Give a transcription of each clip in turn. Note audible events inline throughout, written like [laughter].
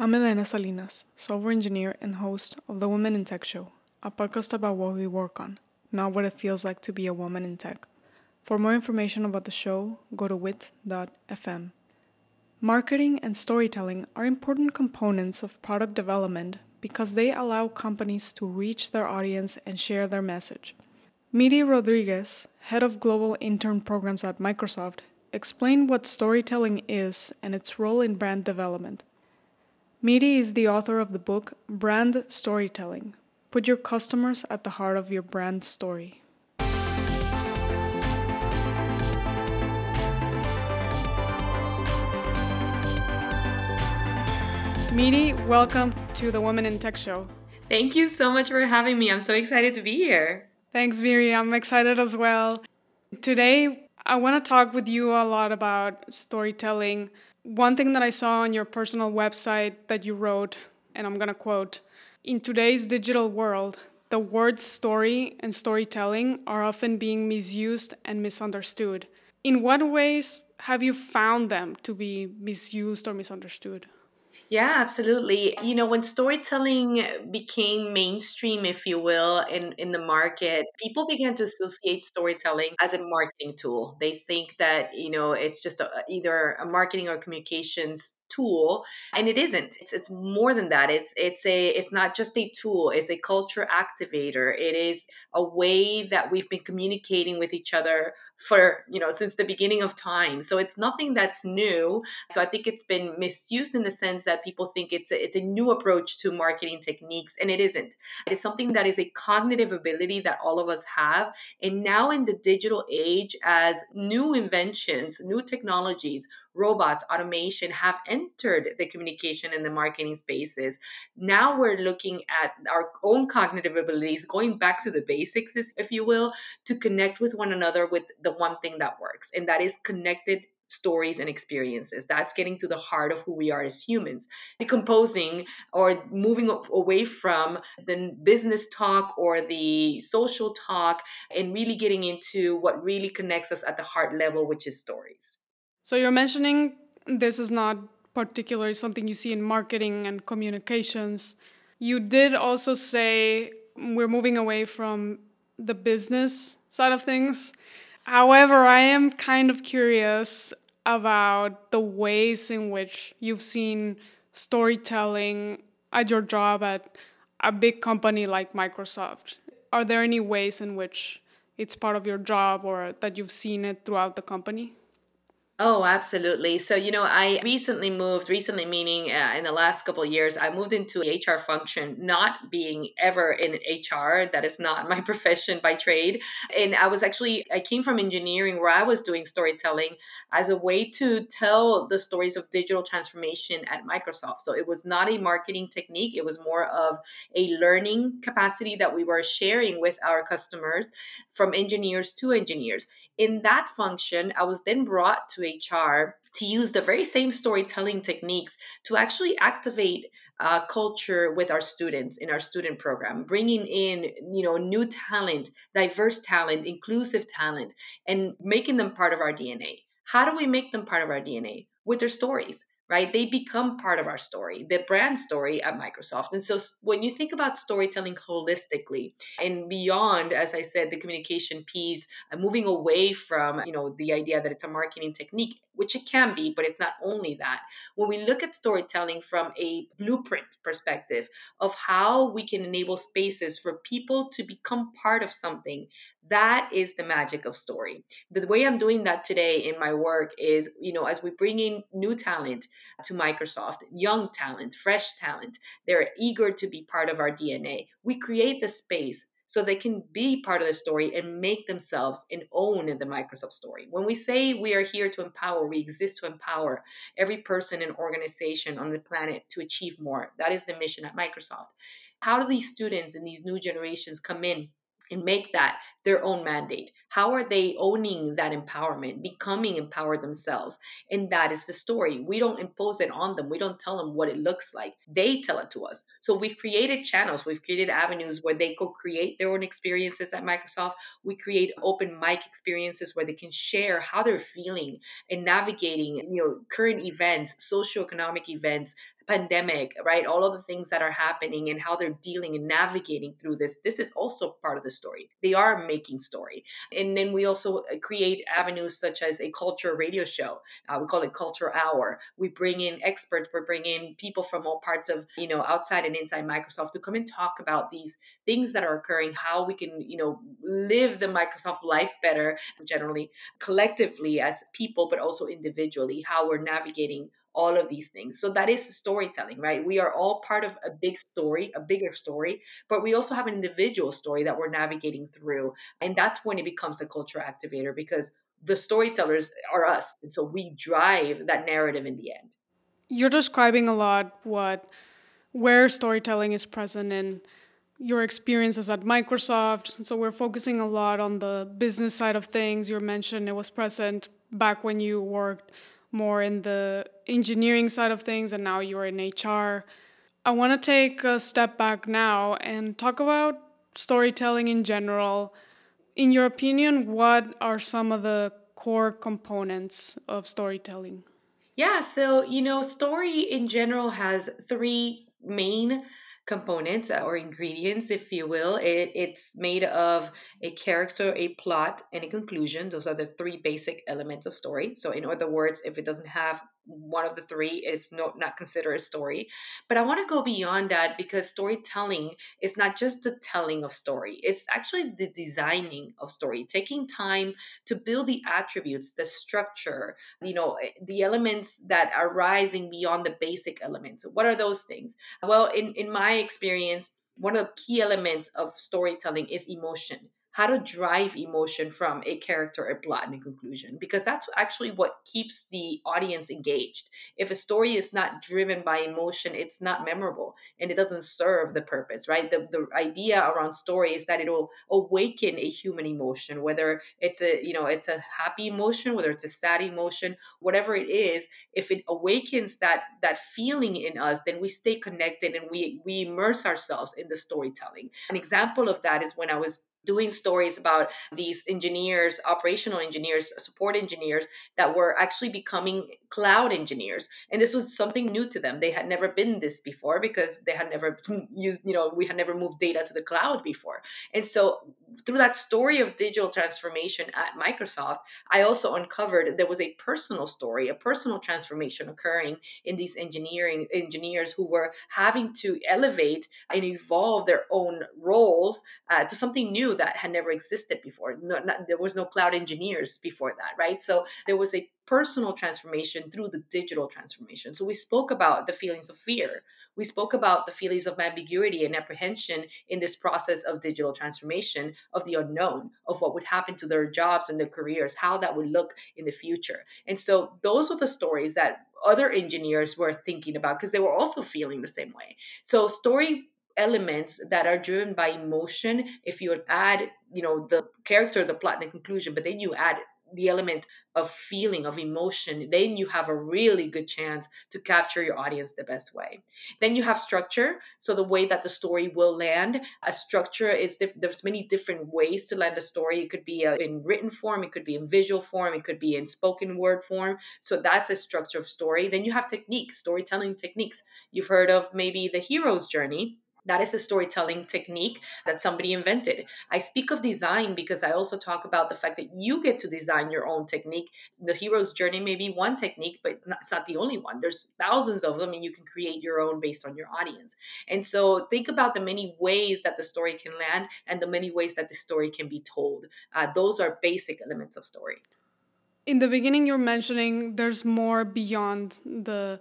I'm Edaena Salinas, software engineer and host of the Women in Tech Show, a podcast about what we work on, not what it feels like to be a woman in tech. For more information about the show, go to wit.fm. Marketing and storytelling are important components of product development because they allow companies to reach their audience and share their message. Miri Rodriguez, head of global intern programs at Microsoft, explained what storytelling is and its role in brand development. Miri is the author of the book Brand Storytelling. Put your customers at the heart of your brand story. Miri, welcome to the Women in Tech Show. Thank you so much for having me. I'm so excited to be here. Thanks, Miri. I'm excited as well. Today, I want to talk with you a lot about storytelling one thing that I saw on your personal website that you wrote, and I'm going to quote In today's digital world, the words story and storytelling are often being misused and misunderstood. In what ways have you found them to be misused or misunderstood? Yeah, absolutely. You know, when storytelling became mainstream, if you will, in, in the market, people began to associate storytelling as a marketing tool. They think that, you know, it's just a, either a marketing or communications tool and it isn't. It's, it's more than that. It's it's a it's not just a tool. It's a culture activator. It is a way that we've been communicating with each other for you know since the beginning of time. So it's nothing that's new. So i think it's been misused in the sense that people think it's a, it's a new approach to marketing techniques and it isn't. It's something that is a cognitive ability that all of us have. And now in the digital age as new inventions new technologies robots, automation have entered the communication and the marketing spaces. Now we're looking at our own cognitive abilities, going back to the basics, if you will, to connect with one another with the one thing that works, and that is connected stories and experiences. That's getting to the heart of who we are as humans. Decomposing or moving away from the business talk or the social talk and really getting into what really connects us at the heart level, which is stories. So you're mentioning this is not particularly something you see in marketing and communications. You did also say we're moving away from the business side of things. However, I am kind of curious about the ways in which you've seen storytelling at your job at a big company like Microsoft. Are there any ways in which it's part of your job or that you've seen it throughout the company? Oh, absolutely. So, you know, I recently moved, recently meaning uh, in the last couple of years, I moved into HR function, not being ever in HR. That is not my [laughs] profession by trade. And I was actually, I came from engineering where I was doing storytelling as a way to tell the stories of digital transformation at Microsoft. So it was not a marketing technique, it was more of a learning capacity that we were sharing with our customers from engineers to engineers in that function, I was then brought to HR to use the very same storytelling techniques to actually activate uh, culture with our students in our student program, bringing in you know new talent, diverse talent, inclusive talent, and making them part of our DNA. How do we make them part of our DNA? With their stories right? They become part of our story, the brand story at Microsoft. And so when you think about storytelling holistically and beyond, as I said, the communication piece, uh, moving away from, you know, the idea that it's a marketing technique, which it can be, but it's not only that. When we look at storytelling from a blueprint perspective of how we can enable spaces for people to become part of something, that is the magic of story. The way I'm doing that today in my work is, you know, as we bring in new talent to Microsoft, young talent, fresh talent, they're eager to be part of our DNA. We create the space so they can be part of the story and make themselves and own the Microsoft story. When we say we are here to empower, we exist to empower every person and organization on the planet to achieve more. That is the mission at Microsoft. How do these students and these new generations come in and make that their own mandate? How are they owning that empowerment, becoming empowered themselves? And that is the story. We don't impose it on them, we don't tell them what it looks like. They tell it to us. So we've created channels, we've created avenues where they go create their own experiences at Microsoft. We create open mic experiences where they can share how they're feeling and navigating, you know, current events, socioeconomic events, pandemic, right? All of the things that are happening and how they're dealing and navigating through this. This is also part of the story. They are making story. And then we also uh, create avenues such as a culture radio show. Uh, we call it Culture Hour. We bring in experts, we bring in people from all parts of, you know, outside and inside Microsoft to come and talk about these things that are occurring, how we can, you know, live the Microsoft life better, generally, collectively as people, but also individually, how we're navigating all of these things. So that is storytelling, right? We are all part of a big story, a bigger story, but we also have an individual story that we're navigating through. And that's when it becomes a culture activator because the storytellers are us. And so we drive that narrative in the end. You're describing a lot what where storytelling is present in your experiences at Microsoft. So we're focusing a lot on the business side of things. You mentioned it was present back when you worked more in the engineering side of things and now you're in HR. I want to take a step back now and talk about storytelling in general. In your opinion, what are some of the core components of storytelling? Yeah, so, you know, story in general has three main components uh, or ingredients, if you will. It, it's made of a character, a plot, and a conclusion. Those are the three basic elements of story. So, in other words, if it doesn't have one of the three is not not considered a story. But i want to go beyond that because storytelling is not just the telling of story it's actually the designing of story taking time to build the attributes the structure you know eh, the elements that are rising beyond the basic elements. What are those things? Well in in my experience one of the key elements of storytelling is emotion how to drive emotion from a character, a plot, and a conclusion, because that's actually what keeps the audience engaged. If a story is not driven by emotion, it's not memorable and it doesn't serve the purpose, right? The, the idea around story is that it'll awaken a human emotion, whether it's a, you know, it's a happy emotion, whether it's a sad emotion, whatever it is, if it awakens that that feeling in us, then we stay connected and we we immerse ourselves in the storytelling. An example of that is when I was doing stories about these engineers, operational engineers, support engineers that were actually becoming cloud engineers. And this was something new to them. They had never been this before because they had never [laughs] used, you know, we had never moved data to the cloud before. And so through that story of digital transformation at Microsoft, I also uncovered there was a personal story, a personal transformation occurring in these engineering engineers who were having to elevate and evolve their own roles uh, to something new that had never existed before. No, not, there was no cloud engineers before that, right? So there was a personal transformation through the digital transformation. So we spoke about the feelings of fear. We spoke about the feelings of ambiguity and apprehension in this process of digital transformation, of the unknown, of what would happen to their jobs and their careers, how that would look in the future. And so those were the stories that other engineers were thinking about because they were also feeling the same way. So story elements that are driven by emotion if you add you know the character the plot and the conclusion but then you add the element of feeling of emotion then you have a really good chance to capture your audience the best way. Then you have structure. So the way that the story will land a structure is diff- there's many different ways to land a story. It could be uh, in written form it could be in visual form it could be in spoken word form. So that's a structure of story. Then you have techniques storytelling techniques. You've heard of maybe the hero's journey that is a storytelling technique that somebody invented. I speak of design because I also talk about the fact that you get to design your own technique. The hero's journey may be one technique, but it's not the only one. There's thousands of them, and you can create your own based on your audience. And so think about the many ways that the story can land and the many ways that the story can be told. Uh, those are basic elements of story. In the beginning, you're mentioning there's more beyond the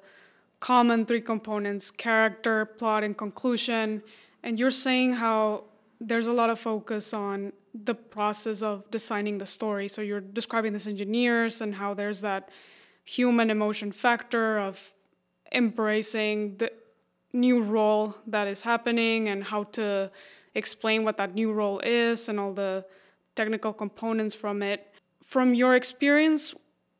common three components character, plot, and conclusion. And you're saying how there's a lot of focus on the process of designing the story. So you're describing this engineers and how there's that human emotion factor of embracing the new role that is happening and how to explain what that new role is and all the technical components from it. From your experience,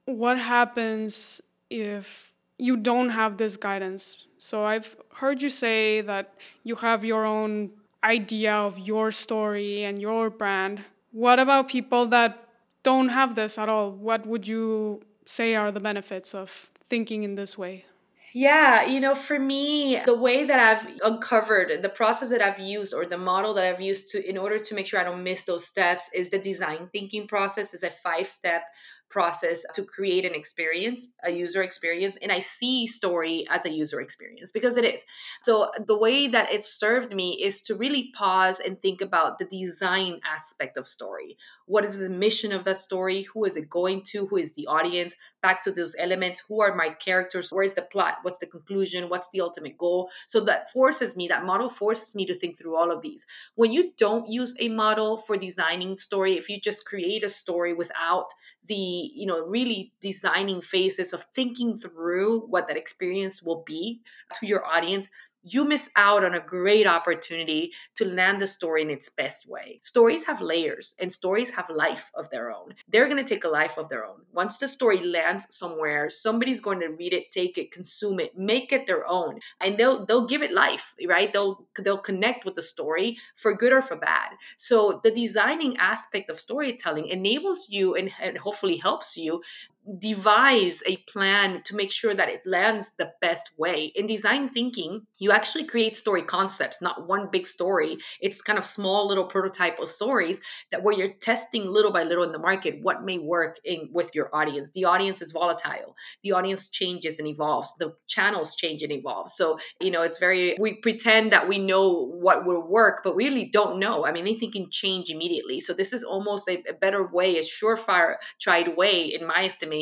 what happens if you don't have this guidance. So I've heard you say that you have your own idea of your story and your brand. What about people that don't have this at all? What would you say are the benefits of thinking in this way? Yeah, you know, for me, the way that I've uncovered the process that I've used or the model that I've used to in order to make sure I don't miss those steps is the design thinking process is a five step process to create an experience, a user experience. And I see story as a user experience because it is. So the way that it served me is to really pause and think about the design aspect of story. What is the mission of that story? Who is it going to? Who is the audience? Back to those elements. Who are my characters? Where is the plot? What's the conclusion? What's the ultimate goal? So that forces me, that model forces me to think through all of these. When you don't use a model for designing story, if you just create a story without the you know really designing phases of thinking through what that experience will be to your audience you miss out on a great opportunity to land the story in its best way. Stories have layers and stories have life of their own. They're going to take a life of their own. Once the story lands somewhere, somebody's going to read it, take it, consume it, make it their own, and they'll they'll give it life, right? They'll they'll connect with the story for good or for bad. So the designing aspect of storytelling enables you and, and hopefully helps you devise a plan to make sure that it lands the best way. In design thinking, you actually create story concepts, not one big story. It's kind of small little prototype of stories that where you're testing little by little in the market what may work in with your audience. The audience is volatile. The audience changes and evolves. The channels change and evolve. So, you know, it's very we pretend that we know what will work, but we really don't know. I mean, anything can change immediately. So this is almost a, a better way, a surefire tried way in my estimation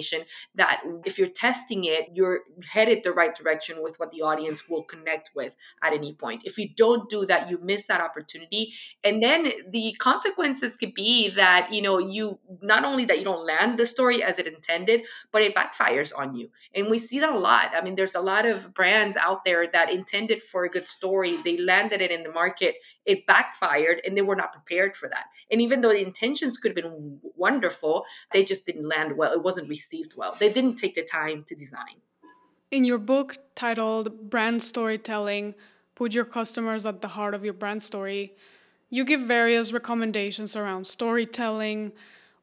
that if you're testing it, you're headed the right direction with what the audience will connect with at any point. If you don't do that, you miss that opportunity. And then the consequences could be that, you know, you not only that you don't land the story as it intended, but it backfires on you. And we see that a lot. I mean, there's a lot of brands out there that intended for a good story, they landed it in the market, it backfired, and they were not prepared for that. And even though the intentions could have been wonderful, they just didn't land well. It wasn't received well. They didn't take the time to design. In your book titled Brand Storytelling Put Your Customers at the Heart of Your Brand Story, you give various recommendations around storytelling.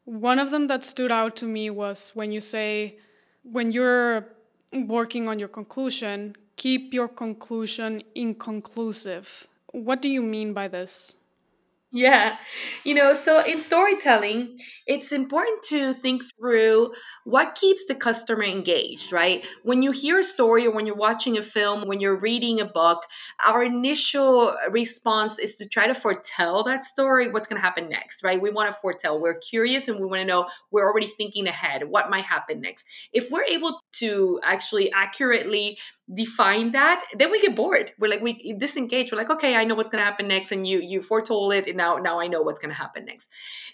One of them that stood out to me was when you say, when you're working on your conclusion, keep your conclusion inconclusive. What do you mean by this? Yeah. You know, so in storytelling, it's important to think through what keeps the customer engaged, right? When you hear a story or when you're watching a film, when you're reading a book, our initial response is to try to foretell that story, what's going to happen next, right? We want to foretell. We're curious and we want to know, we're already thinking ahead, what might happen next. If we're able to actually accurately define that, then we get bored. We're like we disengage. We're like, okay, I know what's gonna happen next, and you you foretold it, and now now I know what's gonna happen next.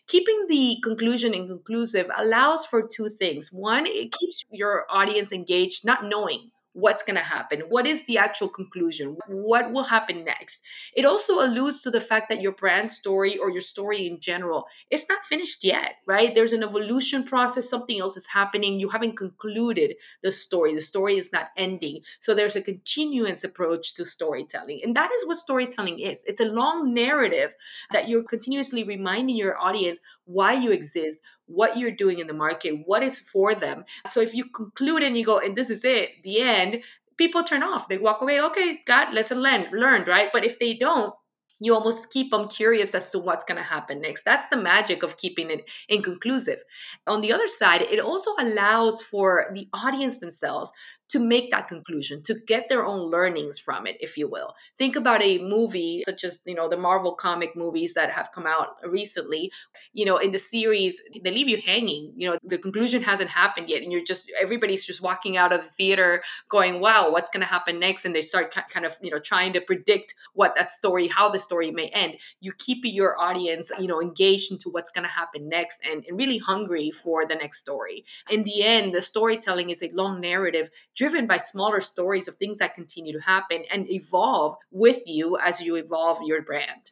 Keeping the conclusion inconclusive allows for two things. One, it keeps your audience engaged, not knowing what's going to happen? What is the actual conclusion? What will happen next? It also alludes to the fact that your brand story or your story in general it's not finished yet right? There's an evolution process something else is happening. You haven't concluded the story. The story is not ending. So there's a continuance approach to storytelling. And that is what storytelling is. It's a long narrative that you're continuously reminding your audience why you exist what you're doing in the market, what is for them. So if you conclude and you go, and this is it, the end, people turn off. They walk away, okay, got lesson learned, learned, right? But if they don't, you almost keep them curious as to what's going to happen next. That's the magic of keeping it inconclusive. On the other side, it also allows for the audience themselves to make that conclusion, to get their own learnings from it, if you will. Think about a movie such as, you know, the Marvel comic movies that have come out recently. You know, in the series, they leave you hanging. You know, the conclusion hasn't happened yet. And you're just, everybody's just walking out of the theater going, wow, what's going to happen next? And they start kind of, you know, trying to predict what that story, how the story may end. You keep your audience, you know, engaged into what's going to happen next and, and really hungry for the next story. In the end, the storytelling is a long narrative driven by smaller stories of things that continue to happen and evolve with you as you evolve your brand.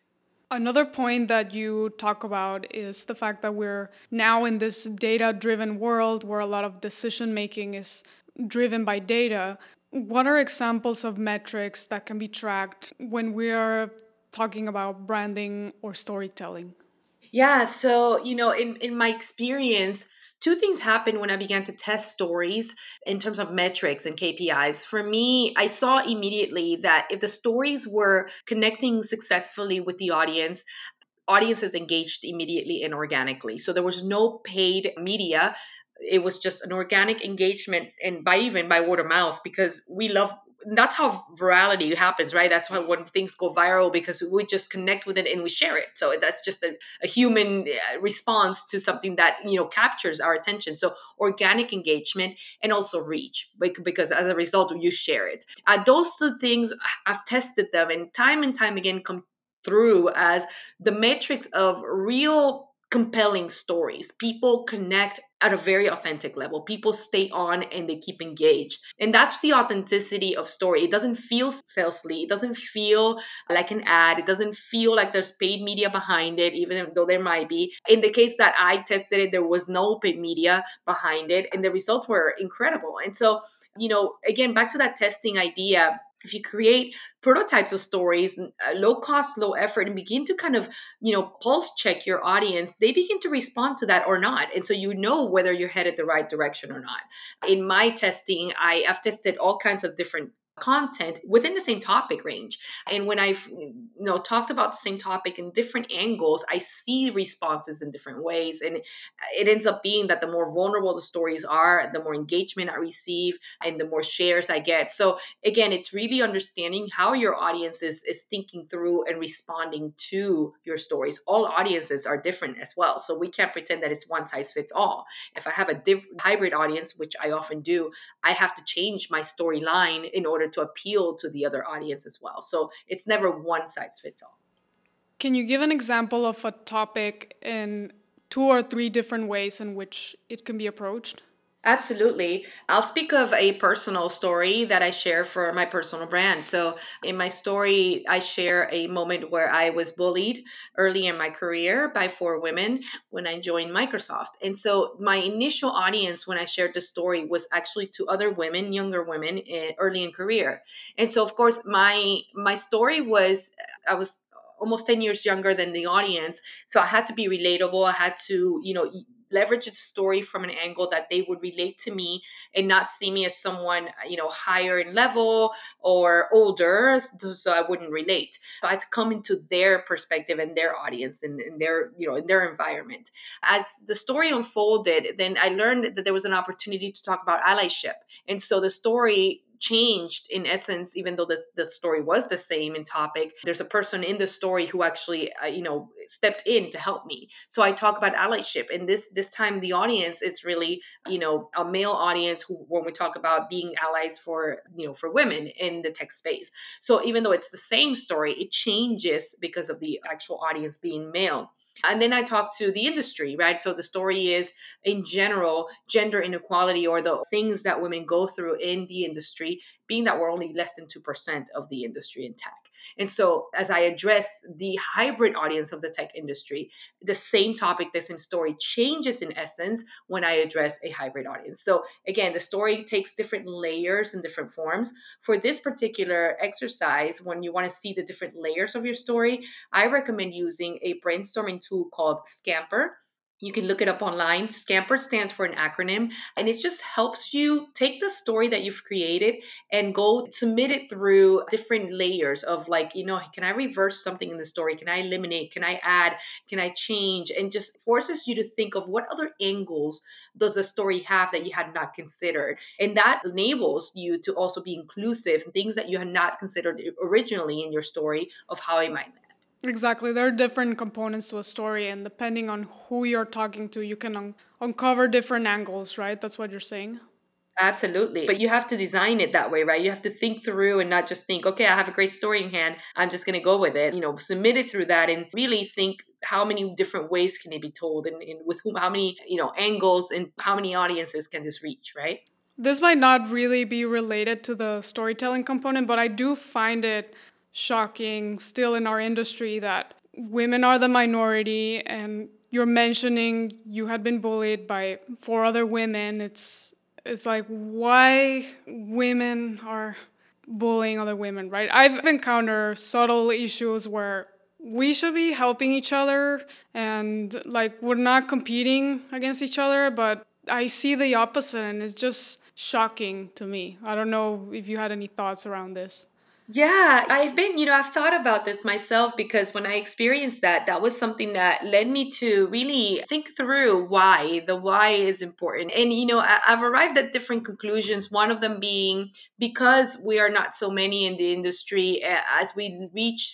Another point that you talk about is the fact that we're now in this data driven world where a lot of decision making is driven by data. What are examples of metrics that can be tracked when we are talking about branding or storytelling? Yeah, so, you know, in, in my experience, two things happened when I began to test stories in terms of metrics and KPIs. For me, I saw immediately that if the stories were connecting successfully with the audience, audiences engaged immediately and organically. So there was no paid media it was just an organic engagement and by even by word of mouth because we love that's how virality happens, right? That's why when things go viral because we just connect with it and we share it. So that's just a, a human uh, response to something that you know captures our attention. So organic engagement and also reach, because as a result you share it. Uh, those two things I've tested them and time and time again come through as the metrics of real compelling stories. People connect at a very authentic level. People stay on and they keep engaged. And that's the authenticity of story. It doesn't feel salesy. It doesn't feel like an ad. It doesn't feel like there's paid media behind it, even though there might be. In the case that I tested it, there was no paid media behind it. And the results were incredible. And so, you know, again, back to that testing idea if you create prototypes of stories uh, low cost low effort and begin to kind of you know pulse check your audience they begin to respond to that or not. And so you know whether you're headed the right direction or not. In my testing i have tested all kinds of different content within the same topic range. And when i've you know talked about the same topic in different angles i see responses in different ways. And uh, it ends up being that the more vulnerable the stories are the more engagement i receive and the more shares i get. So again it's really understanding how your audience is, is thinking through and responding to your stories. All audiences are different as well. So we can't pretend that it's one size fits all. If i have a diff- hybrid audience which i often do i have to change my storyline in order order to appeal to the other audience as well. So it's never one size fits all. Can you give an example of a topic in two or three different ways in which it can be approached? Absolutely. I'll speak of a personal story that I share for my personal brand. So, in my story, I share a moment where I was bullied early in my career by four women when I joined Microsoft. And so, my initial audience when I shared the story was actually to other women, younger women eh, early in career. And so, of course, my my story was I was almost 10 years younger than the audience so i had to be relatable i had to you know leverage its story from an angle that they would relate to me and not see me as someone you know higher in level or older so i wouldn't relate. So i had to come into their perspective and their audience and, and their you know in their environment. As the story unfolded then i learned that there was an opportunity to talk about allyship. And so the story changed in essence even though the, the story was the same in topic there's a person in the story who actually uh, you know stepped in to help me. So i talk about allyship and this this time the audience is really you know a male audience who when we talk about being allies for you know for women in the tech space. So even though it's the same story it changes because of the actual audience being male. And then I talk to the industry, right? So the story is, in general, gender inequality or the things that women go through in the industry, being that we're only less than 2% of the industry in tech. And so as I address the hybrid audience of the tech industry, the same topic, the same story changes in essence when I address a hybrid audience. So again, the story takes different layers and different forms. For this particular exercise, when you want to see the different layers of your story, I recommend using a brainstorming tool called Scamper. You can look it up online. Scamper stands for an acronym, and it just helps you take the story that you've created and go submit it through different layers of like, you know, can I reverse something in the story? Can I eliminate? Can I add? Can I change? And just forces you to think of what other angles does the story have that you had not considered. And that enables you to also be inclusive, things that you had not considered originally in your story of how it might Exactly. There are different components to a story, and depending on who you're talking to, you can un- uncover different angles, right? That's what you're saying. Absolutely. But you have to design it that way, right? You have to think through and not just think, okay, I have a great story in hand. I'm just going to go with it. You know, submit it through that and really think how many different ways can it be told and, and with whom, how many, you know, angles and how many audiences can this reach, right? This might not really be related to the storytelling component, but I do find it shocking still in our industry that women are the minority and you're mentioning you had been bullied by four other women it's it's like why women are bullying other women right i've encountered subtle issues where we should be helping each other and like we're not competing against each other, but I see the opposite and it's just shocking to me. I don't know if you had any thoughts around this. Yeah, I've been, you know, I've thought about this myself because when I experienced that, that was something that led me to really think through why. The why is important. And, you know, I, have arrived at different conclusions. One of them being because we are not so many in the industry, eh, as we reach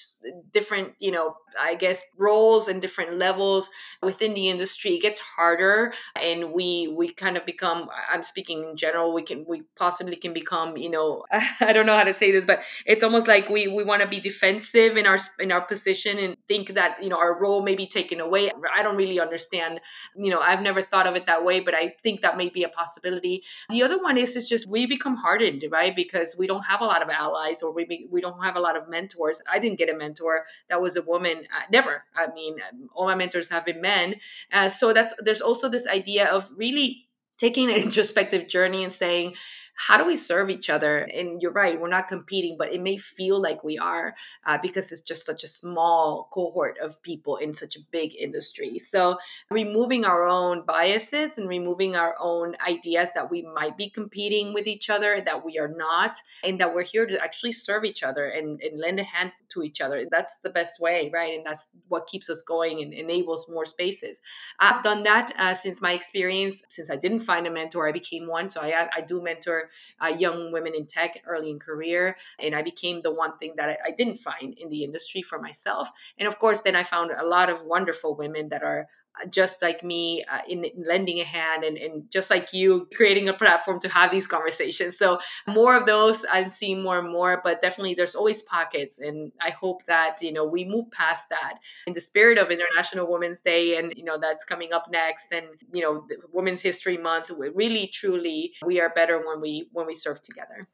different, you know, I guess roles and different levels within the industry, it gets harder. And we, we kind of become, I'm speaking in general, we can, we possibly can become, you know, [laughs] I don't know how to say this, but it's it's almost like we we want to be defensive in our in our position and think that you know our role may be taken away. I don't really understand you know i've never thought of it that way but i think that may be a possibility. The other one is is just we become hardened right? Because we don't have a lot of allies or we we don't have a lot of mentors. I didn't get a mentor. That was a woman. Uh, never. I mean all my mentors have been men. Uh, so that's there's also this idea of really taking an [laughs] introspective journey and saying how do we serve each other? And you're right, we're not competing, but it may feel like we are uh, because it's just such a small cohort of people in such a big industry. So removing our own biases and removing our own ideas that we might be competing with each other, that we are not, and that we're here to actually serve each other and, and lend a hand to each other. That's the best way, right? And that's what keeps us going and enables more spaces. I've done that uh, since my experience. Since I didn't find a mentor, I became one. So I, I do mentor uh, young women in tech early in career. And I became the one thing that I, I didn't find in the industry for myself. And of course, then I found a lot of wonderful women that are just like me uh, in, in, lending a hand and, and just like you creating a platform to have these conversations. So more of those i'm seeing more and more but definitely there's always pockets and i hope that you know we move past that. In the spirit of international women's day and you know that's coming up next and you know women's history month really truly we are better when we when we serve together.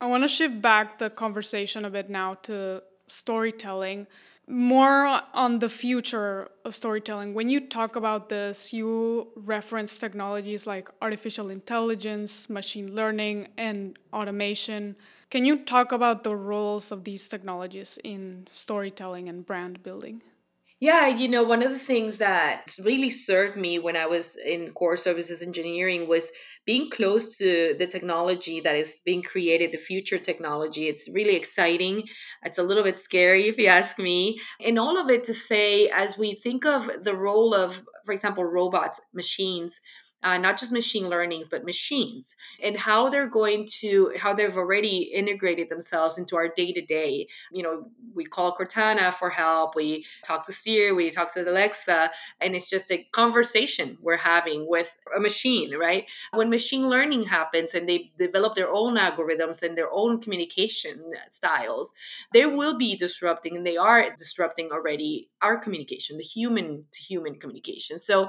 I want to shift back the conversation a bit now to storytelling more on the future of storytelling. When you talk about this, you reference technologies like artificial intelligence, machine learning, and automation. Can you talk about the roles of these technologies in storytelling and brand building? Yeah, you know, one of the things that really served me when I was in core services engineering was being close to the technology that is being created, the future technology. It's really exciting. It's a little bit scary, if you ask me. And all of it to say, as we think of the role of, for example, robots, machines, uh, not just machine learnings, but machines, and how they're going to, how they've already integrated themselves into our day to day. You know, we call Cortana for help, we talk to Siri, we talk to Alexa, and it's just a conversation we're having with a machine, right? When machine learning happens and they develop their own algorithms and their own communication styles, they will be disrupting, and they are disrupting already our communication, the human to human communication. So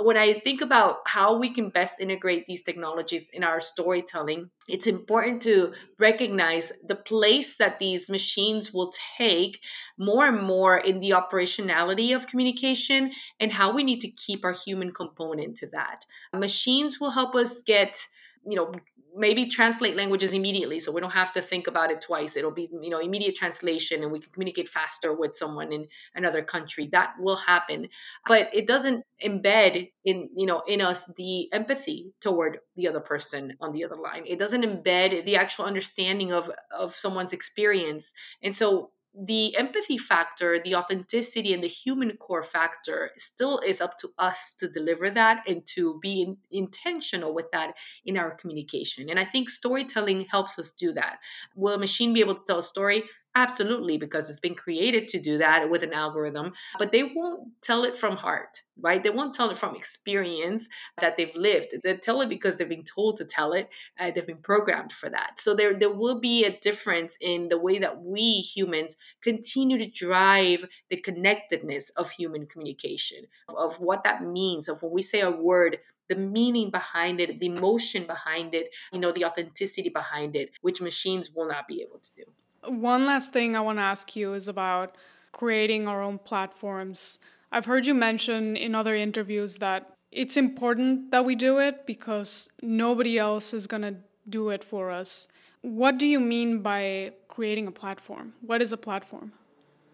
when I think about how we can best integrate these technologies in our storytelling, it's important to recognize the place that these machines will take more and more in the operationality of communication and how we need to keep our human component to that. Machines will help us get you know maybe translate languages immediately so we don't have to think about it twice. It'll be you know immediate translation and we can communicate faster with someone in another country. That will happen. But it doesn't embed in you know in us the empathy toward the other person on the other line. It doesn't embed the actual understanding of of someone's experience. And so the empathy factor, the authenticity, and the human core factor still is up to us to deliver that and to be in, intentional with that in our communication. And I think storytelling helps us do that. Will a machine be able to tell a story? Absolutely, because it's been created to do that with an algorithm, but they won't tell it from heart, right? They won't tell it from experience that they've lived. They tell it because they've been told to tell it. Uh, they've been programmed for that. So there, there will be a difference in the way that we humans continue to drive the connectedness of human communication, of, of what that means, of when we say a word, the meaning behind it, the emotion behind it, you know, the authenticity behind it, which machines will not be able to do. One last thing I want to ask you is about creating our own platforms. I've heard you mention in other interviews that it's important that we do it because nobody else is going to do it for us. What do you mean by creating a platform? What is a platform?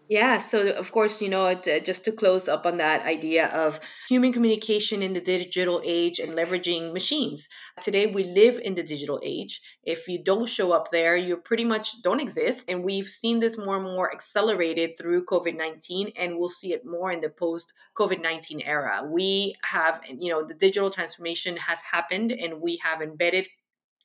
Yeah, so of course, you know, just to close up on that idea of human communication in the digital age and leveraging machines. Today, we live in the digital age. If you don't show up there, you pretty much don't exist. And we've seen this more and more accelerated through COVID 19, and we'll see it more in the post COVID 19 era. We have, you know, the digital transformation has happened, and we have embedded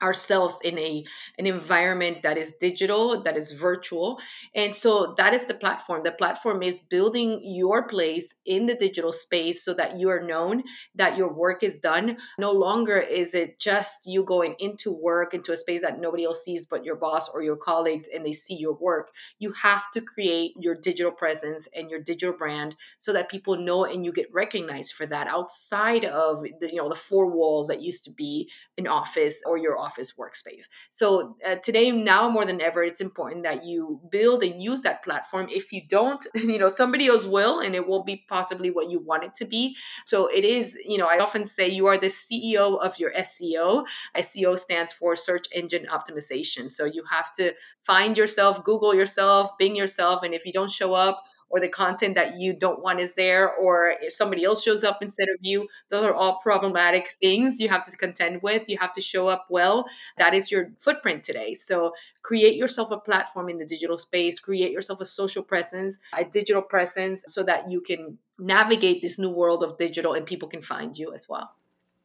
ourselves in a an environment that is digital that is virtual. And so that is the platform. The platform is building your place in the digital space so that you are known that your work is done. No longer is it just you going into work into a space that nobody else sees but your boss or your colleagues and they see your work. You have to create your digital presence and your digital brand so that people know and you get recognized for that outside of the you know the four walls that used to be an office or your office office workspace. So uh, today, now more than ever, it's important that you build and use that platform. If you don't, [laughs] you know, somebody else will, and it will be possibly what you want it to be. So it is, you know, I often say you are the CEO of your SEO. SEO stands for search engine optimization. So you have to find yourself, Google yourself, Bing yourself, and if you don't show up, or the content that you don't want is there or if somebody else shows up instead of you those are all problematic things you have to contend with you have to show up well that is your footprint today so create yourself a platform in the digital space create yourself a social presence a digital presence so that you can navigate this new world of digital and people can find you as well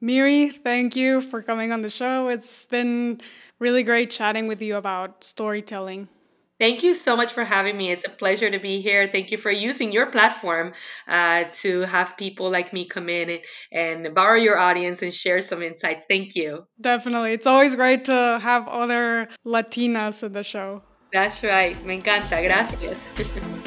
Miri, thank you for coming on the show. It's been really great chatting with you about storytelling. Thank you so much for having me. It's a pleasure to be here. Thank you for using your platform uh, to have people like me come in and, and borrow your audience and share some insights. Thank you. Definitely. It's always great to have other Latinas in the show. That's right. Me encanta. Gracias. [laughs]